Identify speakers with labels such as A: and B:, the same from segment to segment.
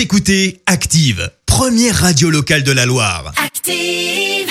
A: Vous écoutez Active, première radio locale de la Loire.
B: Active.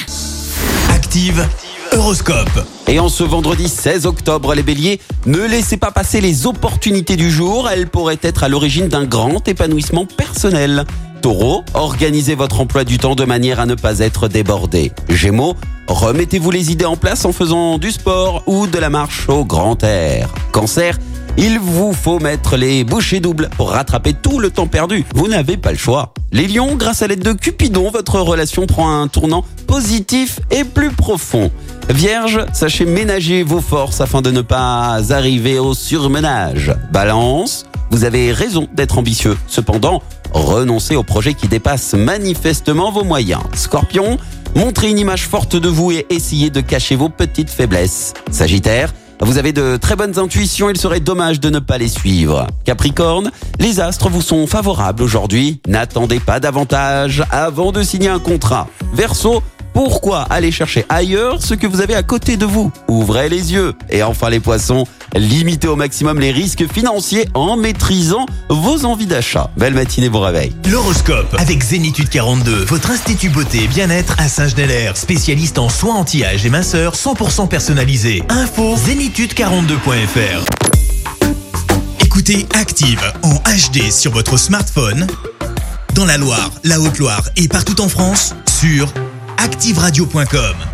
A: Active, Horoscope.
C: Et en ce vendredi 16 octobre, les béliers, ne laissez pas passer les opportunités du jour, elles pourraient être à l'origine d'un grand épanouissement personnel. Taureau, organisez votre emploi du temps de manière à ne pas être débordé. Gémeaux, remettez-vous les idées en place en faisant du sport ou de la marche au grand air. Cancer, il vous faut mettre les bouchées doubles pour rattraper tout le temps perdu. Vous n'avez pas le choix. Les lions, grâce à l'aide de Cupidon, votre relation prend un tournant positif et plus profond. Vierge, sachez ménager vos forces afin de ne pas arriver au surmenage. Balance, vous avez raison d'être ambitieux. Cependant, renoncez aux projets qui dépassent manifestement vos moyens. Scorpion, montrez une image forte de vous et essayez de cacher vos petites faiblesses. Sagittaire, vous avez de très bonnes intuitions, il serait dommage de ne pas les suivre. Capricorne, les astres vous sont favorables aujourd'hui. N'attendez pas davantage avant de signer un contrat. Verseau, pourquoi aller chercher ailleurs ce que vous avez à côté de vous Ouvrez les yeux. Et enfin les poissons, limitez au maximum les risques financiers en maîtrisant vos envies d'achat. Belle matinée, bon réveil.
A: L'horoscope avec Zénitude 42, votre institut beauté et bien-être à Saint-Genélaire, spécialiste en soins anti-âge et minceur 100% personnalisé. Info zénitude42.fr. Écoutez Active en HD sur votre smartphone, dans la Loire, la Haute-Loire et partout en France, sur activeradio.com.